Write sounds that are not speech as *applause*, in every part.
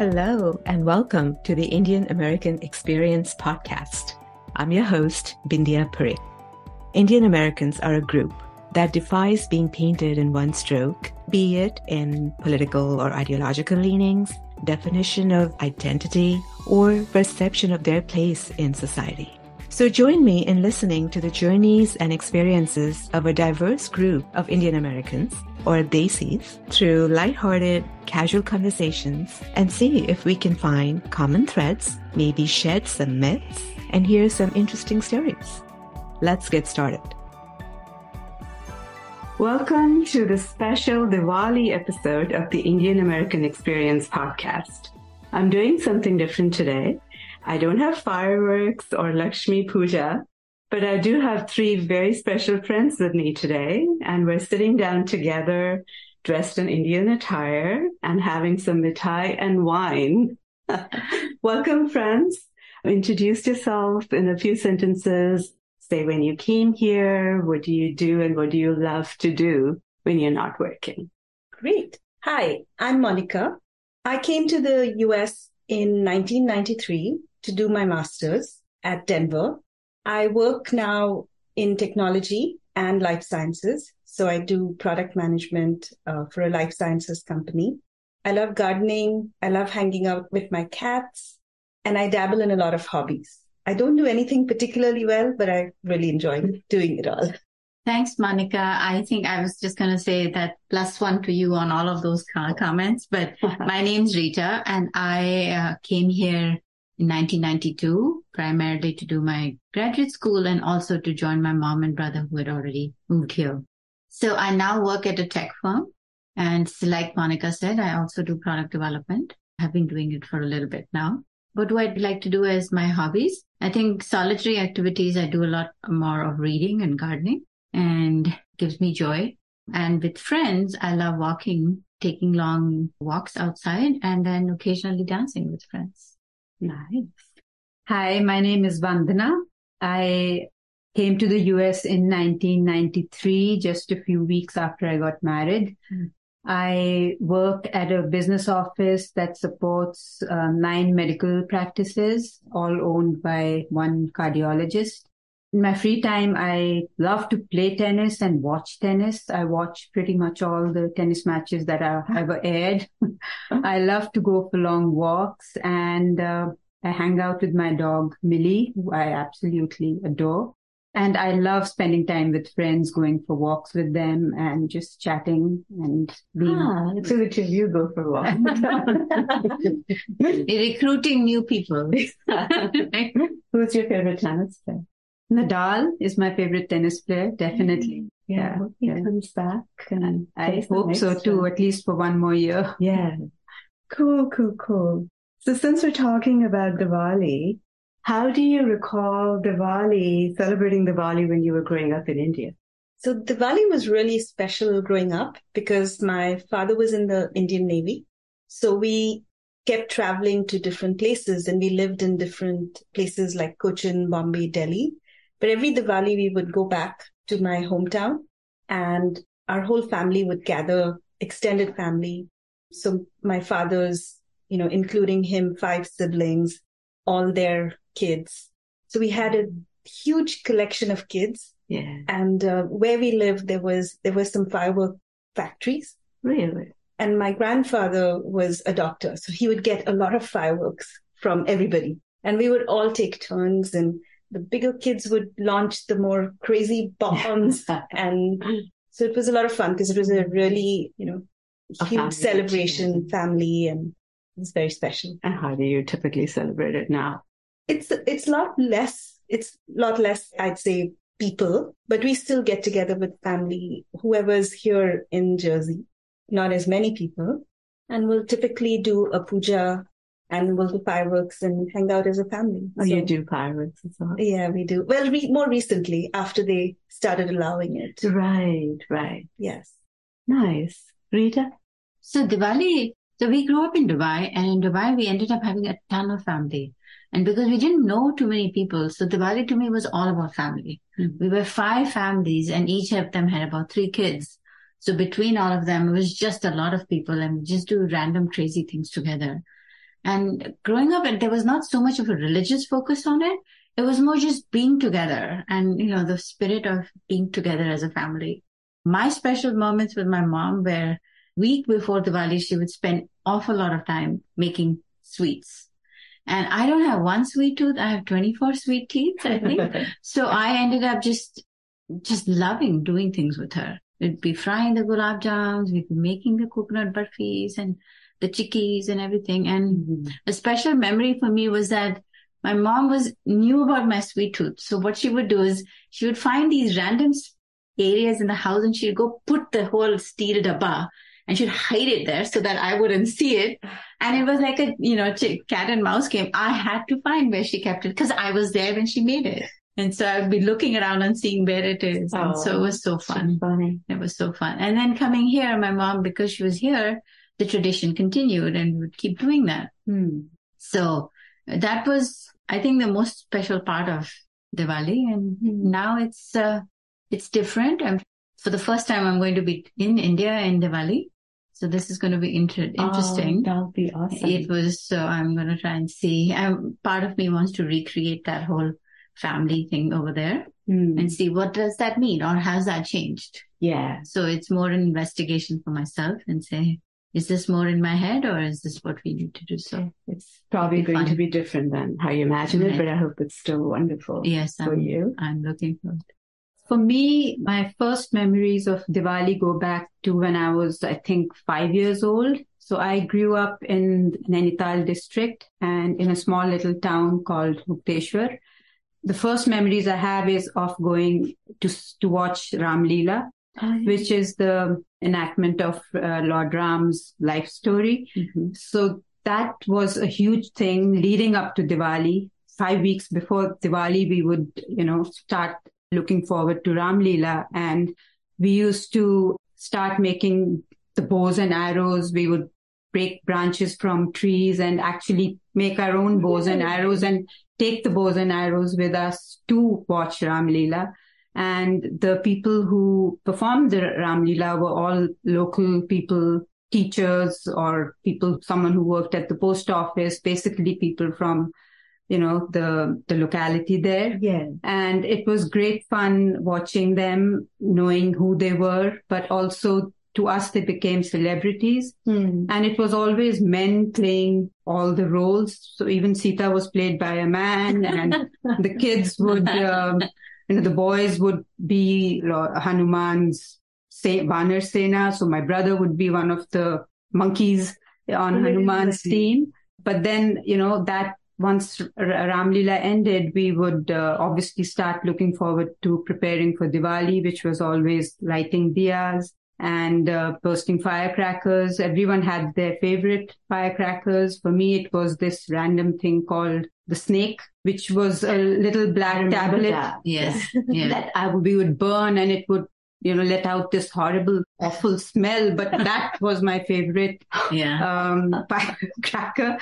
Hello, and welcome to the Indian American Experience podcast. I'm your host, Bindya Parikh. Indian Americans are a group that defies being painted in one stroke, be it in political or ideological leanings, definition of identity, or perception of their place in society. So join me in listening to the journeys and experiences of a diverse group of Indian Americans, or Desis, through lighthearted, casual conversations and see if we can find common threads, maybe shed some myths, and hear some interesting stories. Let's get started. Welcome to the special Diwali episode of the Indian American Experience podcast. I'm doing something different today. I don't have fireworks or Lakshmi Puja, but I do have three very special friends with me today, and we're sitting down together, dressed in Indian attire, and having some mithai and wine. *laughs* Welcome, friends. Introduce yourself in a few sentences. Say when you came here, what do you do, and what do you love to do when you're not working? Great. Hi, I'm Monica. I came to the US in 1993 to do my master's at Denver. I work now in technology and life sciences. So I do product management uh, for a life sciences company. I love gardening. I love hanging out with my cats and I dabble in a lot of hobbies. I don't do anything particularly well, but I really enjoy doing it all. Thanks, Monica. I think I was just going to say that plus one to you on all of those comments, but *laughs* my name's Rita and I uh, came here in 1992, primarily to do my graduate school and also to join my mom and brother who had already moved here. So I now work at a tech firm. And like Monica said, I also do product development. I've been doing it for a little bit now. But what I'd like to do as my hobbies, I think solitary activities, I do a lot more of reading and gardening and gives me joy. And with friends, I love walking, taking long walks outside and then occasionally dancing with friends. Nice. Hi, my name is Vandana. I came to the US in 1993, just a few weeks after I got married. Mm. I work at a business office that supports uh, nine medical practices, all owned by one cardiologist. In my free time, I love to play tennis and watch tennis. I watch pretty much all the tennis matches that are ever aired. *laughs* I love to go for long walks and uh, I hang out with my dog, Millie, who I absolutely adore. And I love spending time with friends, going for walks with them and just chatting and being. Ah, so the two of you go for walks. *laughs* *laughs* Recruiting new people. Who's your favorite tennis player? Nadal is my favorite tennis player, mm-hmm. definitely. Yeah, he yeah. comes back. And I hope so too, at least for one more year. *laughs* Yeah. Cool, cool, cool. So since we're talking about Diwali, how do you recall Diwali, celebrating Diwali when you were growing up in India? So Diwali was really special growing up because my father was in the Indian Navy. So we kept traveling to different places and we lived in different places like Cochin, Bombay, Delhi. But every Diwali we would go back to my hometown and our whole family would gather, extended family. So my father's, you know, including him, five siblings, all their kids. So we had a huge collection of kids. Yeah. And uh, where we lived, there was there were some firework factories. Really. And my grandfather was a doctor, so he would get a lot of fireworks from everybody, and we would all take turns and the bigger kids would launch the more crazy bombs. *laughs* and so it was a lot of fun because it was a really, you know, a huge celebration, family, and it was very special. And how do you typically celebrate it now? It's, it's a lot less, it's a lot less, I'd say, people, but we still get together with family, whoever's here in Jersey, not as many people. And we'll typically do a puja and we'll do fireworks and hang out as a family. Oh, so, you do fireworks as well? Yeah, we do. Well, re- more recently, after they started allowing it. Right, right. Yes. Nice. Rita? So Diwali, so we grew up in Dubai and in Dubai we ended up having a ton of family. And because we didn't know too many people, so Diwali to me was all about family. Mm-hmm. We were five families and each of them had about three kids. So between all of them, it was just a lot of people and we just do random crazy things together. And growing up, there was not so much of a religious focus on it. It was more just being together and, you know, the spirit of being together as a family. My special moments with my mom were week before Diwali, she would spend awful lot of time making sweets. And I don't have one sweet tooth. I have 24 sweet teeth, I think. *laughs* so I ended up just, just loving doing things with her. We'd be frying the gulab jams, we'd be making the coconut burfis and the chikkis and everything. And mm-hmm. a special memory for me was that my mom was knew about my sweet tooth. So what she would do is she would find these random areas in the house and she'd go put the whole steel dabba and she'd hide it there so that I wouldn't see it. And it was like a, you know, cat and mouse game. I had to find where she kept it because I was there when she made it. And so I'd be looking around and seeing where it is. Oh, and so it was so fun. So funny. It was so fun. And then coming here, my mom, because she was here, the tradition continued and would keep doing that. Hmm. So that was, I think, the most special part of Diwali. And hmm. now it's, uh, it's different. And for the first time, I'm going to be in India in Diwali. So this is going to be inter- oh, interesting. Oh, that'll be awesome. It was, so I'm going to try and see. Um, part of me wants to recreate that whole family thing over there mm. and see what does that mean or has that changed? Yeah. So it's more an investigation for myself and say, is this more in my head or is this what we need to do? So it's probably going fun. to be different than how you imagine it, but I hope it's still wonderful. Yes, for I'm, you. I'm looking for it. For me, my first memories of Diwali go back to when I was, I think, five years old. So I grew up in Nainital district and in a small little town called Mukteshwar the first memories I have is of going to to watch Ram Leela, yeah. which is the enactment of uh, Lord Ram's life story. Mm-hmm. So that was a huge thing leading up to Diwali. Five weeks before Diwali, we would, you know, start looking forward to Ram Leela, and we used to start making the bows and arrows. We would break branches from trees and actually make our own bows and arrows and take the bows and arrows with us to watch Ram Leela. And the people who performed the Ram Leela were all local people, teachers or people, someone who worked at the post office, basically people from, you know, the, the locality there. Yeah. And it was great fun watching them, knowing who they were, but also to us they became celebrities mm. and it was always men playing all the roles so even sita was played by a man and *laughs* the kids would um, you know the boys would be hanuman's say Vanar Sena. So my brother would be one of the monkeys on Hanuman's team. But then, you know, that once Ram Leela ended, we would uh, obviously start looking forward to preparing for Diwali, which was always lighting diyas, and uh, bursting firecrackers. Everyone had their favorite firecrackers. For me, it was this random thing called the snake, which was a little black tablet. That. Yes. *laughs* Yeah. that I, we would burn and it would, you know, let out this horrible, awful smell. But *laughs* that was my favorite yeah. um, *laughs* firecracker.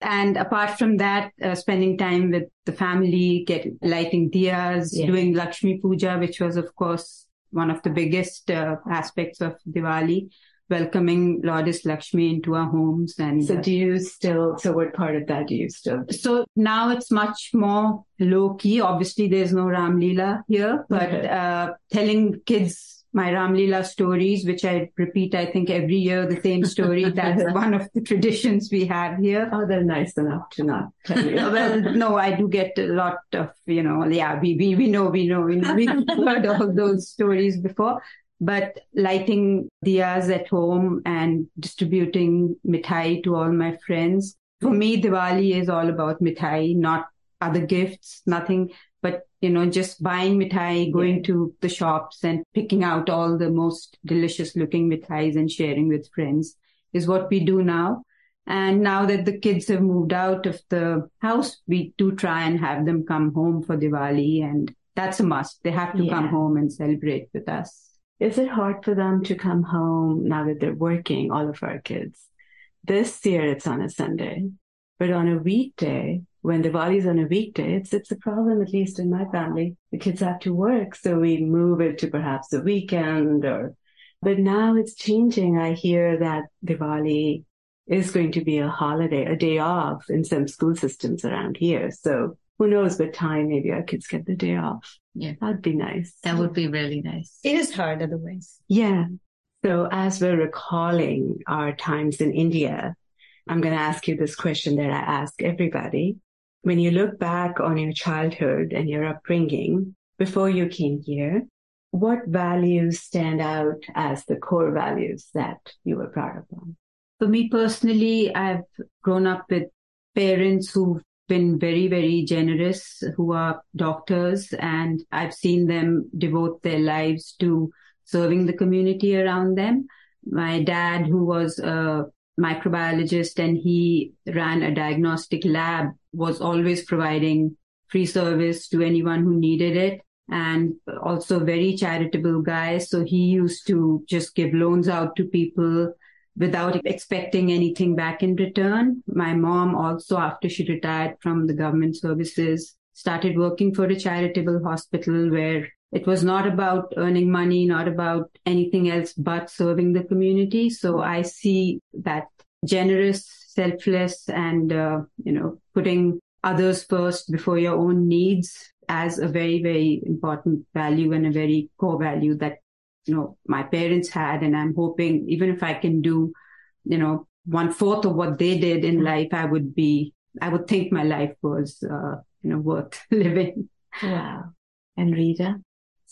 And apart from that, uh, spending time with the family, get lighting diyas, yeah. doing Lakshmi Puja, which was, of course, one of the biggest uh, aspects of Diwali, welcoming Lourdes Lakshmi into our homes. And so, do you still? So, what part of that do you still? So now it's much more low key. Obviously, there's no Ram Leela here, but okay. uh, telling kids my Ramlila stories, which I repeat, I think every year, the same story. *laughs* That's one of the traditions we have here. Oh, they're nice enough to not tell you. *laughs* well, no, I do get a lot of, you know, yeah, we, we, we know, we know, we know, we've heard all those stories before. But lighting diyas at home and distributing mithai to all my friends. For me, Diwali is all about mithai, not other gifts, nothing but you know just buying mithai going yeah. to the shops and picking out all the most delicious looking mithais and sharing with friends is what we do now and now that the kids have moved out of the house we do try and have them come home for diwali and that's a must they have to yeah. come home and celebrate with us is it hard for them to come home now that they're working all of our kids this year it's on a sunday but on a weekday when Diwali's on a weekday, it's it's a problem, at least in my family. The kids have to work, so we move it to perhaps a weekend or but now it's changing. I hear that Diwali is going to be a holiday, a day off in some school systems around here. So who knows what time maybe our kids get the day off. Yeah. That'd be nice. That would be really nice. It is hard otherwise. Yeah. So as we're recalling our times in India, I'm going to ask you this question that I ask everybody. When you look back on your childhood and your upbringing before you came here, what values stand out as the core values that you were proud of? For me personally, I've grown up with parents who've been very, very generous, who are doctors, and I've seen them devote their lives to serving the community around them. My dad, who was a microbiologist and he ran a diagnostic lab, was always providing free service to anyone who needed it and also very charitable guy. So he used to just give loans out to people without expecting anything back in return. My mom also, after she retired from the government services, started working for a charitable hospital where it was not about earning money, not about anything else but serving the community. So I see that generous, selfless, and, uh, you know, putting others first before your own needs as a very, very important value and a very core value that you know, my parents had. And I'm hoping even if I can do, you know, one fourth of what they did in life, I would be, I would think my life was, uh, you know, worth *laughs* living. Wow. And Rita?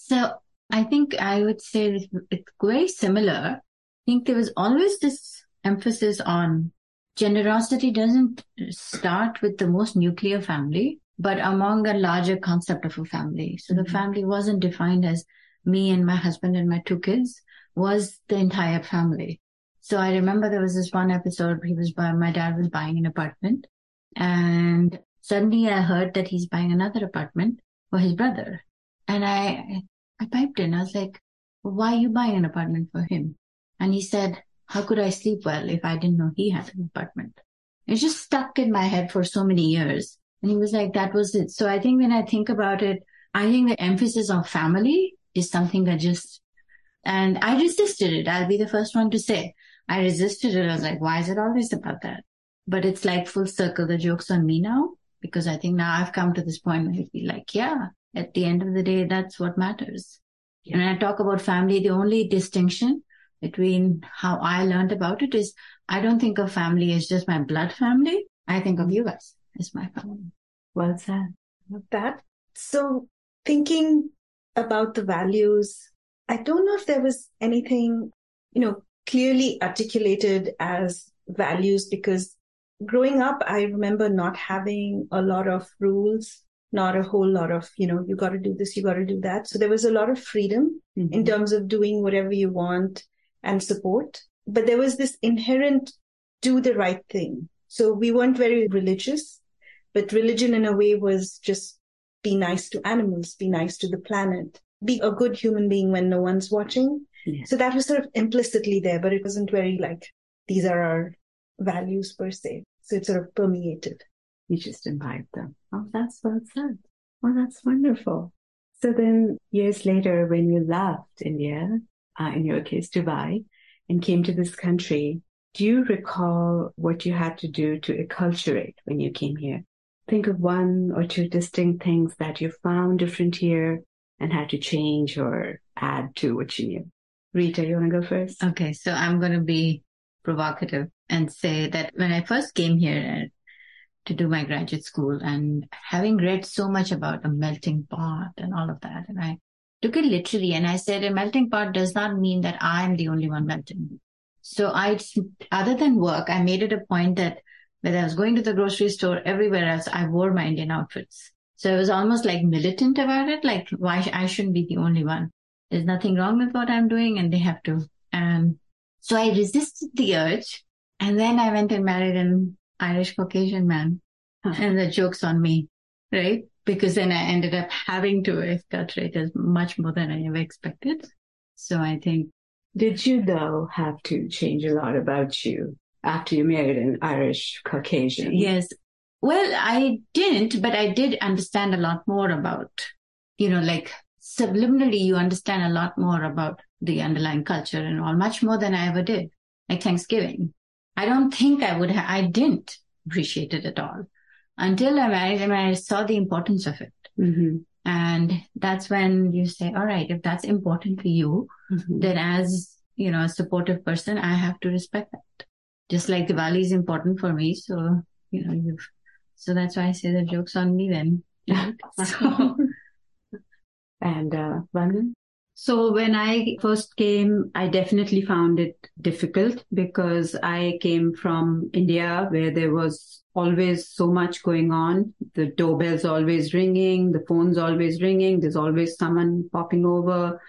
So I think I would say it's very similar. I think there was always this emphasis on generosity doesn't start with the most nuclear family, but among a larger concept of a family. So mm-hmm. the family wasn't defined as me and my husband and my two kids was the entire family. So I remember there was this one episode he was by my dad was buying an apartment and suddenly I heard that he's buying another apartment for his brother. And I I piped in. I was like, why are you buying an apartment for him? And he said, how could I sleep well if I didn't know he had an apartment? It just stuck in my head for so many years. And he was like, that was it. So I think when I think about it, I think the emphasis on family is something that just, and I resisted it. I'll be the first one to say I resisted it. I was like, why is it always about that? But it's like full circle. The joke's on me now because I think now I've come to this point where I feel like, yeah, at the end of the day, that's what matters. Yeah. When I talk about family, the only distinction between how I learned about it is I don't think of family as just my blood family. I think of you guys as my family. Well said. Love that. So thinking about the values. I don't know if there was anything, you know, clearly articulated as values because growing up, I remember not having a lot of rules, not a whole lot of, you know, you got to do this, you got to do that. So there was a lot of freedom mm-hmm. in terms of doing whatever you want and support. But there was this inherent do the right thing. So we weren't very religious, but religion in a way was just be nice to animals, be nice to the planet, be a good human being when no one's watching. Yeah. So that was sort of implicitly there, but it wasn't very like, these are our values per se. So it sort of permeated. You just invite them. Oh, that's well said. Well, that's wonderful. So then years later, when you left India, uh, in your case, Dubai, and came to this country, do you recall what you had to do to acculturate when you came here? think of one or two distinct things that you found different here and had to change or add to what you knew. Rita, you want to go first? Okay, so I'm going to be provocative and say that when I first came here to do my graduate school and having read so much about a melting pot and all of that, and I took it literally and I said a melting pot does not mean that I'm the only one melting. So I, other than work, I made it a point that whether I was going to the grocery store, everywhere else, I wore my Indian outfits. So I was almost like militant about it. Like why I shouldn't be the only one. There's nothing wrong with what I'm doing and they have to. And so I resisted the urge. And then I went and married an Irish Caucasian man. Huh. And the joke's on me, right? Because then I ended up having to as much more than I ever expected. So I think. Did you though have to change a lot about you after you married an Irish Caucasian. Yes. Well, I didn't, but I did understand a lot more about, you know, like subliminally, you understand a lot more about the underlying culture and all, much more than I ever did. Like Thanksgiving. I don't think I would have, I didn't appreciate it at all until I married and I saw the importance of it. Mm-hmm. And that's when you say, all right, if that's important to you, mm-hmm. then as, you know, a supportive person, I have to respect that. Just like Diwali is important for me. So, you know, you've, so that's why I say the joke's on me then. *laughs* so, *laughs* and, uh, Vandan? So when I first came, I definitely found it difficult because I came from India where there was always so much going on. The doorbell's always ringing, the phone's always ringing, there's always someone popping over.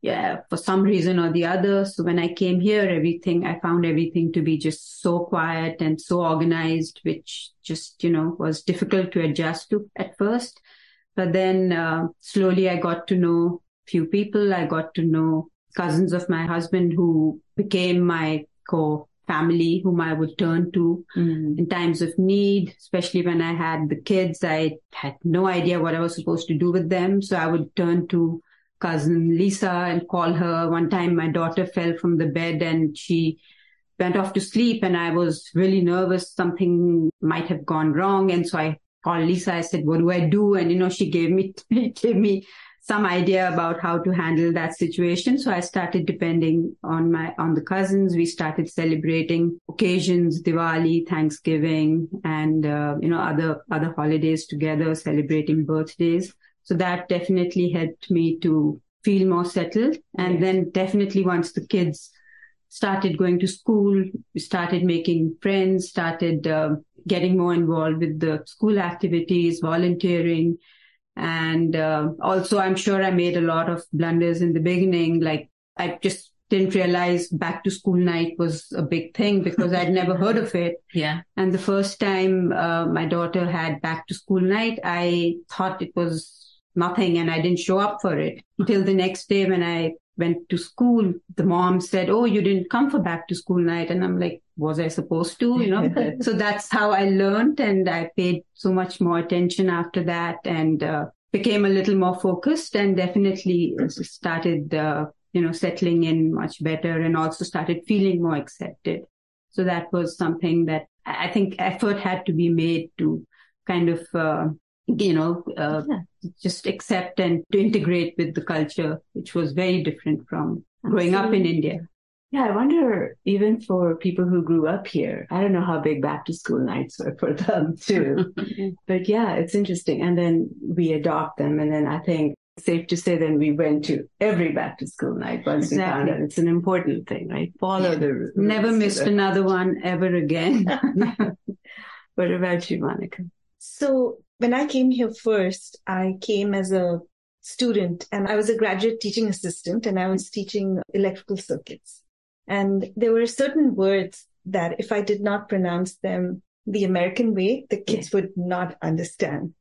Yeah, for some reason or the other. So when I came here, everything, I found everything to be just so quiet and so organized, which just, you know, was difficult to adjust to at first. But then uh, slowly I got to know few people. I got to know cousins of my husband who became my core family whom I would turn to mm. in times of need, especially when I had the kids. I had no idea what I was supposed to do with them. So I would turn to cousin Lisa and call her. One time my daughter fell from the bed and she went off to sleep and I was really nervous. Something might have gone wrong. And so I called Lisa. I said, what do I do? And, you know, she gave me, *laughs* gave me some idea about how to handle that situation. So I started depending on my, on the cousins. We started celebrating occasions, Diwali, Thanksgiving, and, uh, you know, other, other holidays together, celebrating birthdays. So that definitely helped me to feel more settled. And then definitely once the kids started going to school, we started making friends, started uh, getting more involved with the school activities, volunteering, and uh, also, I'm sure I made a lot of blunders in the beginning. Like I just didn't realize back to school night was a big thing because I'd never *laughs* heard of it. Yeah. And the first time uh, my daughter had back to school night, I thought it was nothing and I didn't show up for it until the next day when I went to school. The mom said, Oh, you didn't come for back to school night. And I'm like, was I supposed to, you know? *laughs* so that's how I learned and I paid so much more attention after that and uh, became a little more focused and definitely started, uh, you know, settling in much better and also started feeling more accepted. So that was something that I think effort had to be made to kind of, uh, you know, uh, yeah. just accept and to integrate with the culture, which was very different from growing up in India. Yeah, I wonder, even for people who grew up here, I don't know how big back to school nights were for them too. *laughs* but yeah, it's interesting. And then we adopt them. And then I think safe to say then we went to every back to school night once exactly. we found out it's an important thing, right? Follow the rules. Never missed another one ever again. *laughs* what about you, Monica? So when I came here first, I came as a student and I was a graduate teaching assistant and I was teaching electrical circuits. And there were certain words that if I did not pronounce them the American way, the kids would not understand.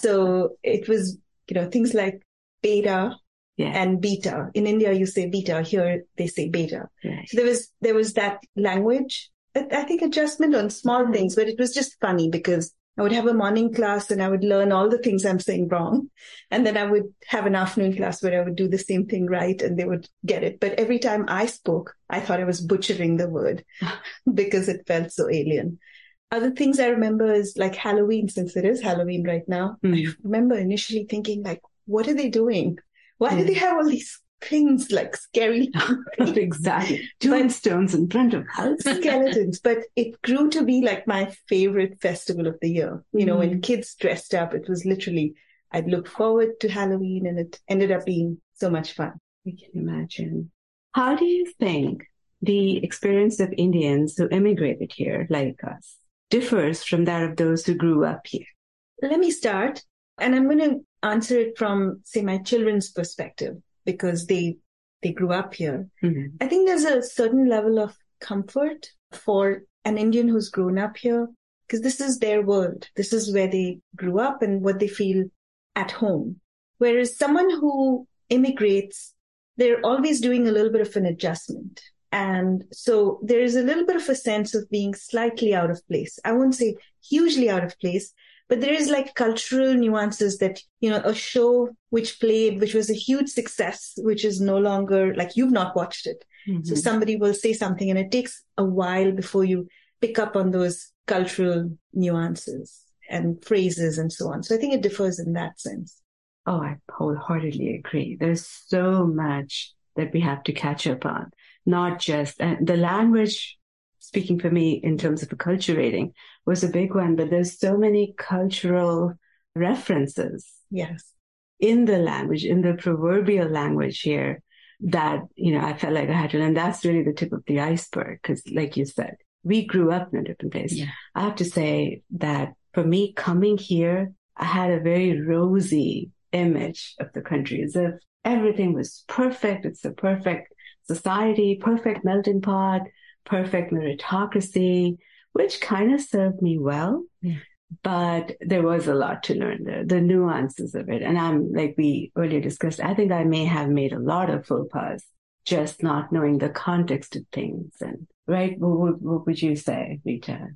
So it was, you know, things like beta yeah. and beta. In India, you say beta. Here, they say beta. Right. So there was, there was that language, I think adjustment on small mm-hmm. things, but it was just funny because I would have a morning class and I would learn all the things I'm saying wrong. And then I would have an afternoon class where I would do the same thing right and they would get it. But every time I spoke, I thought I was butchering the word *laughs* because it felt so alien. Other things I remember is like Halloween, since it is Halloween right now. Mm. I remember initially thinking like, what are they doing? Why mm. do they have all these things like scary. *laughs* exactly. *laughs* Tombstones in front of houses. Skeletons. But it grew to be like my favorite festival of the year. You know, mm. when mm-hmm. kids dressed up, it was literally, I'd look forward to Halloween and it ended up being so much fun. I can imagine. How do you think the experience of Indians who immigrated here, like us, differs from that of those who grew up here? Let me start. And I'm going to answer it from, say, my children's perspective because they they grew up here. Mm-hmm. I think there's a certain level of comfort for an Indian who's grown up here because this is their world. This is where they grew up and what they feel at home. Whereas someone who immigrates, they're always doing a little bit of an adjustment. And so there is a little bit of a sense of being slightly out of place. I won't say hugely out of place, but there is like cultural nuances that, you know, a show which played, which was a huge success, which is no longer like you've not watched it. Mm-hmm. So somebody will say something and it takes a while before you pick up on those cultural nuances and phrases and so on. So I think it differs in that sense. Oh, I wholeheartedly agree. There's so much that we have to catch up on, not just the language. Speaking for me in terms of acculturating was a big one, but there's so many cultural references. Yes. In the language, in the proverbial language here that, you know, I felt like I had to learn. That's really the tip of the iceberg. Cause like you said, we grew up in a different place. Yeah. I have to say that for me coming here, I had a very rosy image of the country as if everything was perfect. It's a perfect society, perfect melting pot, perfect meritocracy, which kind of served me well. Yeah. But there was a lot to learn there, the nuances of it. And I'm like we earlier discussed, I think I may have made a lot of faux pas just not knowing the context of things. And right, what would, what would you say, Rita?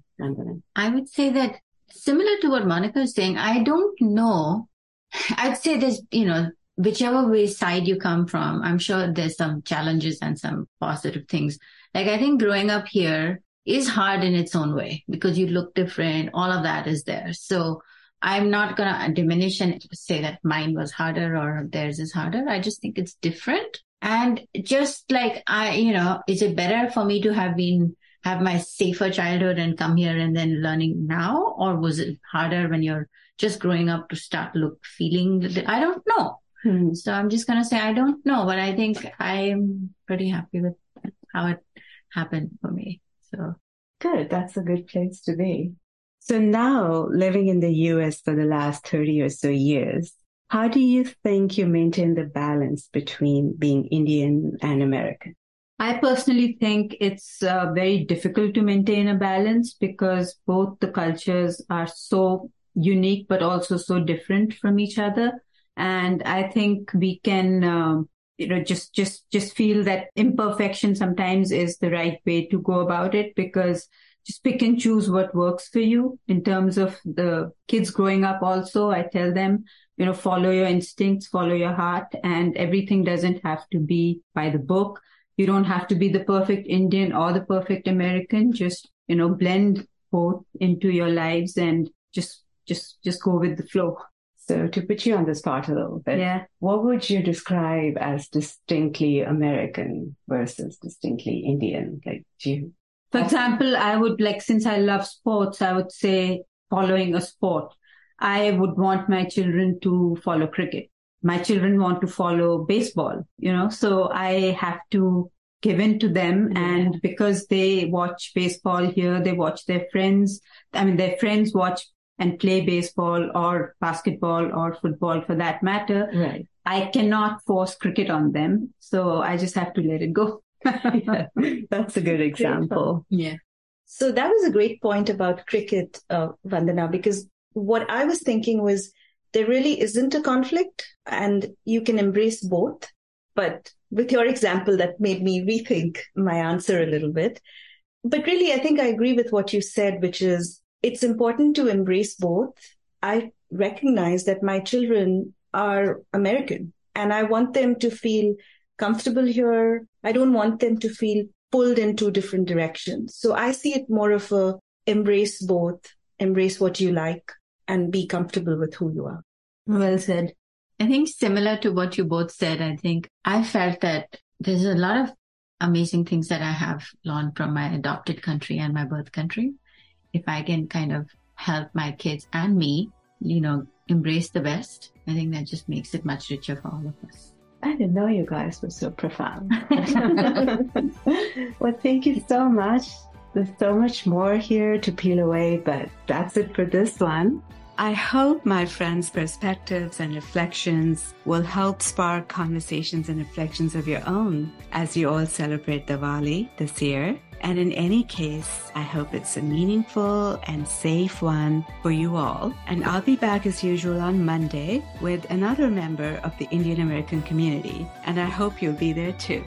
I would say that similar to what Monica is saying, I don't know. *laughs* I'd say there's, you know, whichever way side you come from, I'm sure there's some challenges and some positive things. Like I think growing up here is hard in its own way because you look different. All of that is there. So I'm not going to diminish and say that mine was harder or theirs is harder. I just think it's different. And just like I, you know, is it better for me to have been, have my safer childhood and come here and then learning now? Or was it harder when you're just growing up to start look, feeling I don't know. Hmm. So I'm just going to say, I don't know, but I think I'm pretty happy with how it happened for me. So good. That's a good place to be. So now living in the US for the last 30 or so years, how do you think you maintain the balance between being Indian and American? I personally think it's uh, very difficult to maintain a balance because both the cultures are so unique, but also so different from each other. And I think we can, um, you know, just, just, just feel that imperfection sometimes is the right way to go about it because just pick and choose what works for you in terms of the kids growing up also. I tell them, you know, follow your instincts, follow your heart, and everything doesn't have to be by the book. You don't have to be the perfect Indian or the perfect American. Just, you know, blend both into your lives and just, just, just go with the flow. So to put you on the spot a little bit, yeah. what would you describe as distinctly American versus distinctly Indian? Like, do you? For example, I would like, since I love sports, I would say following a sport. I would want my children to follow cricket. My children want to follow baseball, you know, so I have to give in to them. Yeah. And because they watch baseball here, they watch their friends. I mean, their friends watch and play baseball or basketball or football for that matter. Right. I cannot force cricket on them. So I just have to let it go. yeah, *laughs* that's a good example. Yeah. So that was a great point about cricket, uh, Vandana, because what I was thinking was there really isn't a conflict and you can embrace both. But with your example, that made me rethink my answer a little bit. But really, I think I agree with what you said, which is it's important to embrace both. I recognize that my children are American and I want them to feel comfortable here. I don't want them to feel pulled in two different directions. So I see it more of a embrace both, embrace what you like and be comfortable with who you are. Well said. I think similar to what you both said, I think I felt that there's a lot of amazing things that I have learned from my adopted country and my birth country. If I can kind of help my kids and me, you know, embrace the best, I think that just makes it much richer for all of us. I didn't know you guys were so profound. *laughs* *laughs* well, thank you so much. There's so much more here to peel away, but that's it for this one. I hope my friends' perspectives and reflections will help spark conversations and reflections of your own as you all celebrate Diwali this year. And in any case, I hope it's a meaningful and safe one for you all. And I'll be back as usual on Monday with another member of the Indian American community. And I hope you'll be there too.